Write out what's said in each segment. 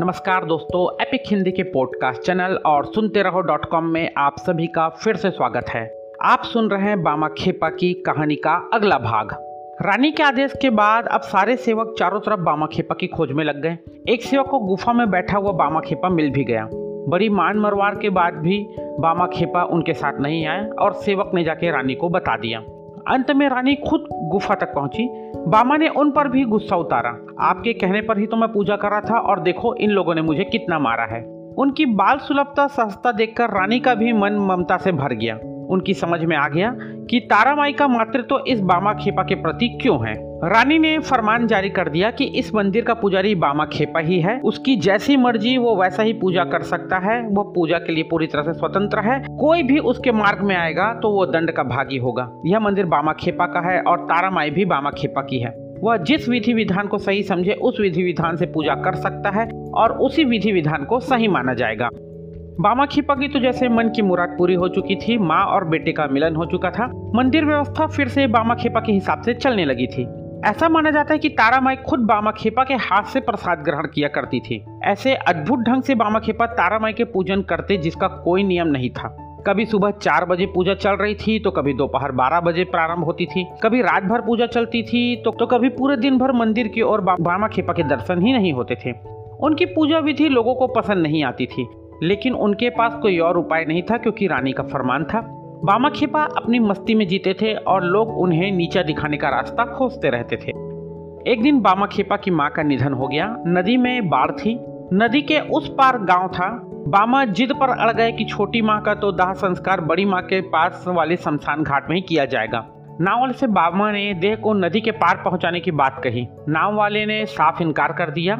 नमस्कार दोस्तों एपिक हिंदी के पॉडकास्ट चैनल और सुनते रहो डॉट कॉम में आप सभी का फिर से स्वागत है। आप सुन रहे हैं बामा खेपा की कहानी का अगला भाग। रानी के आदेश के बाद अब सारे सेवक चारों तरफ़ बामा खेपा की खोज में लग गए। एक सेवक को गुफा में बैठा हुआ बामा खेपा मिल भी गया। बड़ी मान मरवार के बाद भी बामा खेपा उनके साथ नहीं आए और सेवक ने जाके रानी को बता दिया। अंत में रानी खुद गुफा तक पहुँची। बामा ने उन पर भी गुस्सा उतारा। आपके कहने पर ही तो मैं पूजा कर रहा था और देखो इन लोगों ने मुझे कितना मारा है। उनकी बाल सुलभता सहजता देखकर रानी का भी मन ममता से भर गया। उनकी समझ में आ गया कि तारा माई का मातृत्व तो इस बामा खेपा के प्रति क्यों है। रानी ने फरमान जारी कर दिया कि इस मंदिर का पुजारी बामा खेपा ही है। उसकी जैसी मर्ज़ी वो वैसा ही पूजा कर सकता है। वो पूजा के लिए पूरी तरह से स्वतंत्र है। कोई भी उसके मार्ग में आएगा तो वो दंड का भागी होगा। यह मंदिर बामा खेपा का है और तारा माई भी बामा खेपा की है। वह जिस विधि विधान को सही समझे, उस विधि विधान से पूजा कर सकता है और उसी विधि विधान को सही माना जाएगा। बामा खिपा की तो जैसे मन की मुराद पूरी हो चुकी थी, माँ और बेटे का मिलन हो चुका था। मंदिर व्यवस्था फिर से बामा खेपा के हिसाब से चलने लगी थी। ऐसा माना जाता है कि तारा माई खुद बामा खेपा के हाथ से प्रसाद ग्रहण किया करती थी। ऐसे अद्भुत ढंग से बामा खेपा तारा माई के पूजन करते जिसका कोई नियम नहीं था। कभी सुबह चार बजे पूजा चल रही थी तो कभी दोपहर बारह बजे प्रारंभ होती थी। कभी रात भर पूजा चलती थी तो, तो कभी पूरे दिन भर मंदिर की ओर बामा खेपा के दर्शन ही नहीं होते थे। उनकी पूजा विधि लोगों को पसंद नहीं आती थी लेकिन उनके पास कोई और उपाय नहीं था क्योंकि रानी का फरमान था। बामा खेपा अपनी मस्ती में जीते थे और लोग उन्हें नीचा दिखाने का रास्ता खोजते रहते थे। एक दिन बामा खेपा की माँ का निधन हो गया। नदी में बाढ़ थी। नदी के उस पार गाँव था। बामा जिद पर अड़ गए कि छोटी माँ का तो दाह संस्कार बड़ी माँ के पास वाले शमशान घाट में ही किया जाएगा। नाव वाले से बामा ने देह को नदी के पार पहुँचाने की बात कही। नाव वाले ने साफ़ इनकार कर दिया।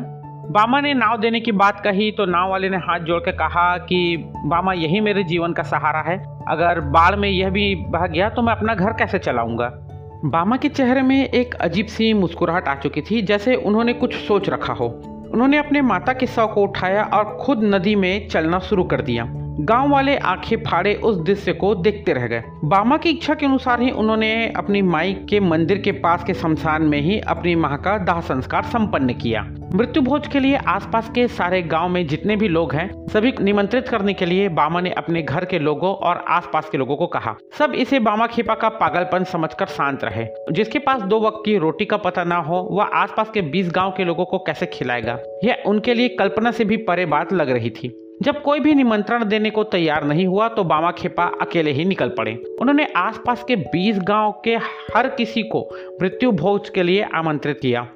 बामा ने नाव देने की बात कही तो नाव वाले ने हाथ जोड़ के कहा कि, बामा, यही मेरे जीवन का सहारा है। अगर बाढ़ में यह भी बह गया तो मैं अपना घर कैसे चलाऊँगा? बामा के चेहरे में एक अजीब सी मुस्कुराहट आ चुकी थी, जैसे उन्होंने कुछ सोच रखा हो। उन्होंने अपने माता के शव को उठाया और खुद नदी में चलना शुरू कर दिया। गाँव वाले आँखें फाड़े उस दृश्य को देखते रह गए। बामा की इच्छा के अनुसार ही उन्होंने अपनी माई के मंदिर के पास के शमशान में ही अपनी माँ का दाह संस्कार संपन्न किया। मृत्यु भोज के लिए आसपास के सारे गाँव में जितने भी लोग हैं, सभी निमंत्रित करने के लिए बामा ने अपने घर के लोगों और आसपास के लोगों को कहा। सब इसे बामा खेपा का पागलपन समझकर शांत रहे। जिसके पास दो वक्त की रोटी का पता ना हो, वह आसपास के बीस गाँव के लोगों को कैसे खिलाएगा? यह उनके लिए कल्पना से भी परे बात लग रही थी। जब कोई भी निमंत्रण देने को तैयार नहीं हुआ तो बामा खेपा अकेले ही निकल पड़े। उन्होंने आसपास के 20 गाँव के हर किसी को मृत्यु भोज के लिए आमंत्रित किया।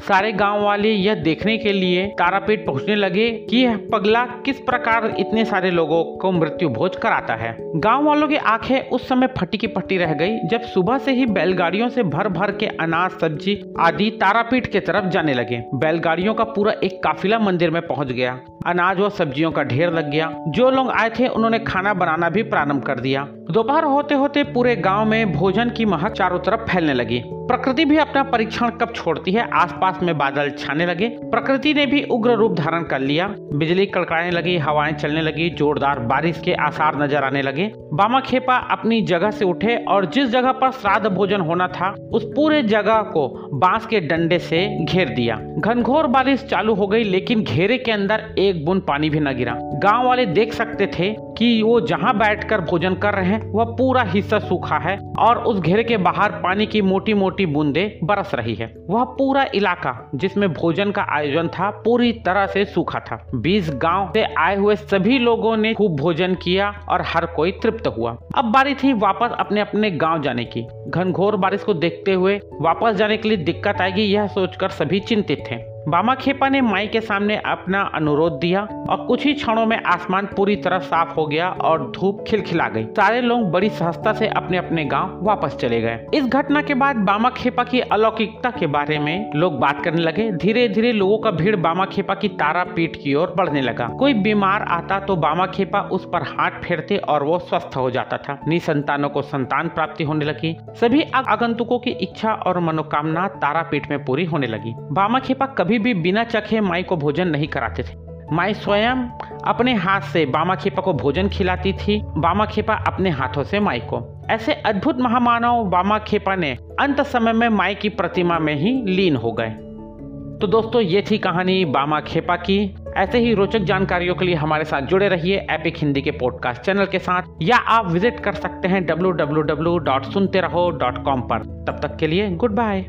सारे गाँव वाले यह देखने के लिए तारापीठ पहुँचने लगे कि यह पगला किस प्रकार इतने सारे लोगों को मृत्यु भोज कराता है। गाँव वालों की आँखें उस समय फटी की पट्टी रह गई जब सुबह से ही बैलगाड़ियों से भर भर के अनाज, सब्ज़ी आदि तारापीठ के तरफ़ जाने लगे। बैलगाड़ियों का पूरा एक काफिला मंदिर में पहुँच गया। अनाज व सब्जियों का ढेर लग गया। जो लोग आए थे, उन्होंने खाना बनाना भी प्रारंभ कर दिया। दोपहर होते होते पूरे गाँव में भोजन की महक चारों तरफ़ फैलने लगी। प्रकृति भी अपना परीक्षण कब छोड़ती है, आसपास में बादल छाने लगे। प्रकृति ने भी उग्र रूप धारण कर लिया। बिजली कड़काने लगी, हवाएँ चलने लगी, जोरदार बारिश के आसार नज़र आने लगे। बामा खेपा अपनी जगह से उठे और जिस जगह पर श्राद्ध भोजन होना था, उस पूरे जगह को बाँस के डंडे से घेर दिया। घनघोर बारिश चालू हो गई, लेकिन घेरे के अंदर एक बूंद पानी भी न गिरा। गाँव वाले देख सकते थे कि वो जहाँ बैठकर भोजन कर रहे हैं, वह पूरा हिस्सा सूखा है और उस घेरे के बाहर पानी की मोटी मोटी बूंदे बरस रही है। वह पूरा इलाका, जिसमें भोजन का आयोजन था, पूरी तरह से सूखा था। बीस गाँव से आए हुए सभी लोगों ने खूब भोजन किया और हर कोई तृप्त हुआ। अब बारी थी वापस अपने अपने गाँव जाने की। घनघोर बारिश को देखते हुए वापस जाने के लिए दिक्कत आएगी, यह सोचकर सभी चिंतित थे। बामा खेपा ने माई के सामने अपना अनुरोध दिया और कुछ ही क्षणों में आसमान पूरी तरह साफ़ हो गया और धूप खिलखिला गई। सारे लोग बड़ी सहजता से अपने अपने गाँव वापस चले गए। इस घटना के बाद बामा खेपा की अलौकिकता के बारे में लोग बात करने लगे। धीरे धीरे लोगों का भीड़ बामा खेपा की तारा पीठ की ओर बढ़ने लगा। कोई बीमार आता तो बामा खेपा उस पर हाथ फेरते और वो स्वस्थ हो जाता था। निसंतानों को संतान प्राप्ति होने लगी। सभी आगंतुकों की इच्छा और मनोकामना तारा पीठ में पूरी होने लगी। बामा खेपा कभी कभी भी बिना चखे माई को भोजन नहीं कराते थे। माई स्वयं अपने हाथ से बामा खेपा को भोजन खिलाती थी। बामा खेपा अपने हाथों से माई को। ऐसे अद्भुत महामानव बामा खेपा ने अंत समय में माई की प्रतिमा में ही लीन हो गए। तो दोस्तों, ये थी कहानी बामा खेपा की। ऐसे ही रोचक जानकारियों के लिए हमारे साथ जुड़े रहिए एपिक हिंदी के पॉडकास्ट चैनल के साथ, या आप विज़िट कर सकते हैं डब्ल्यू पर। तब तक के लिए गुड बाय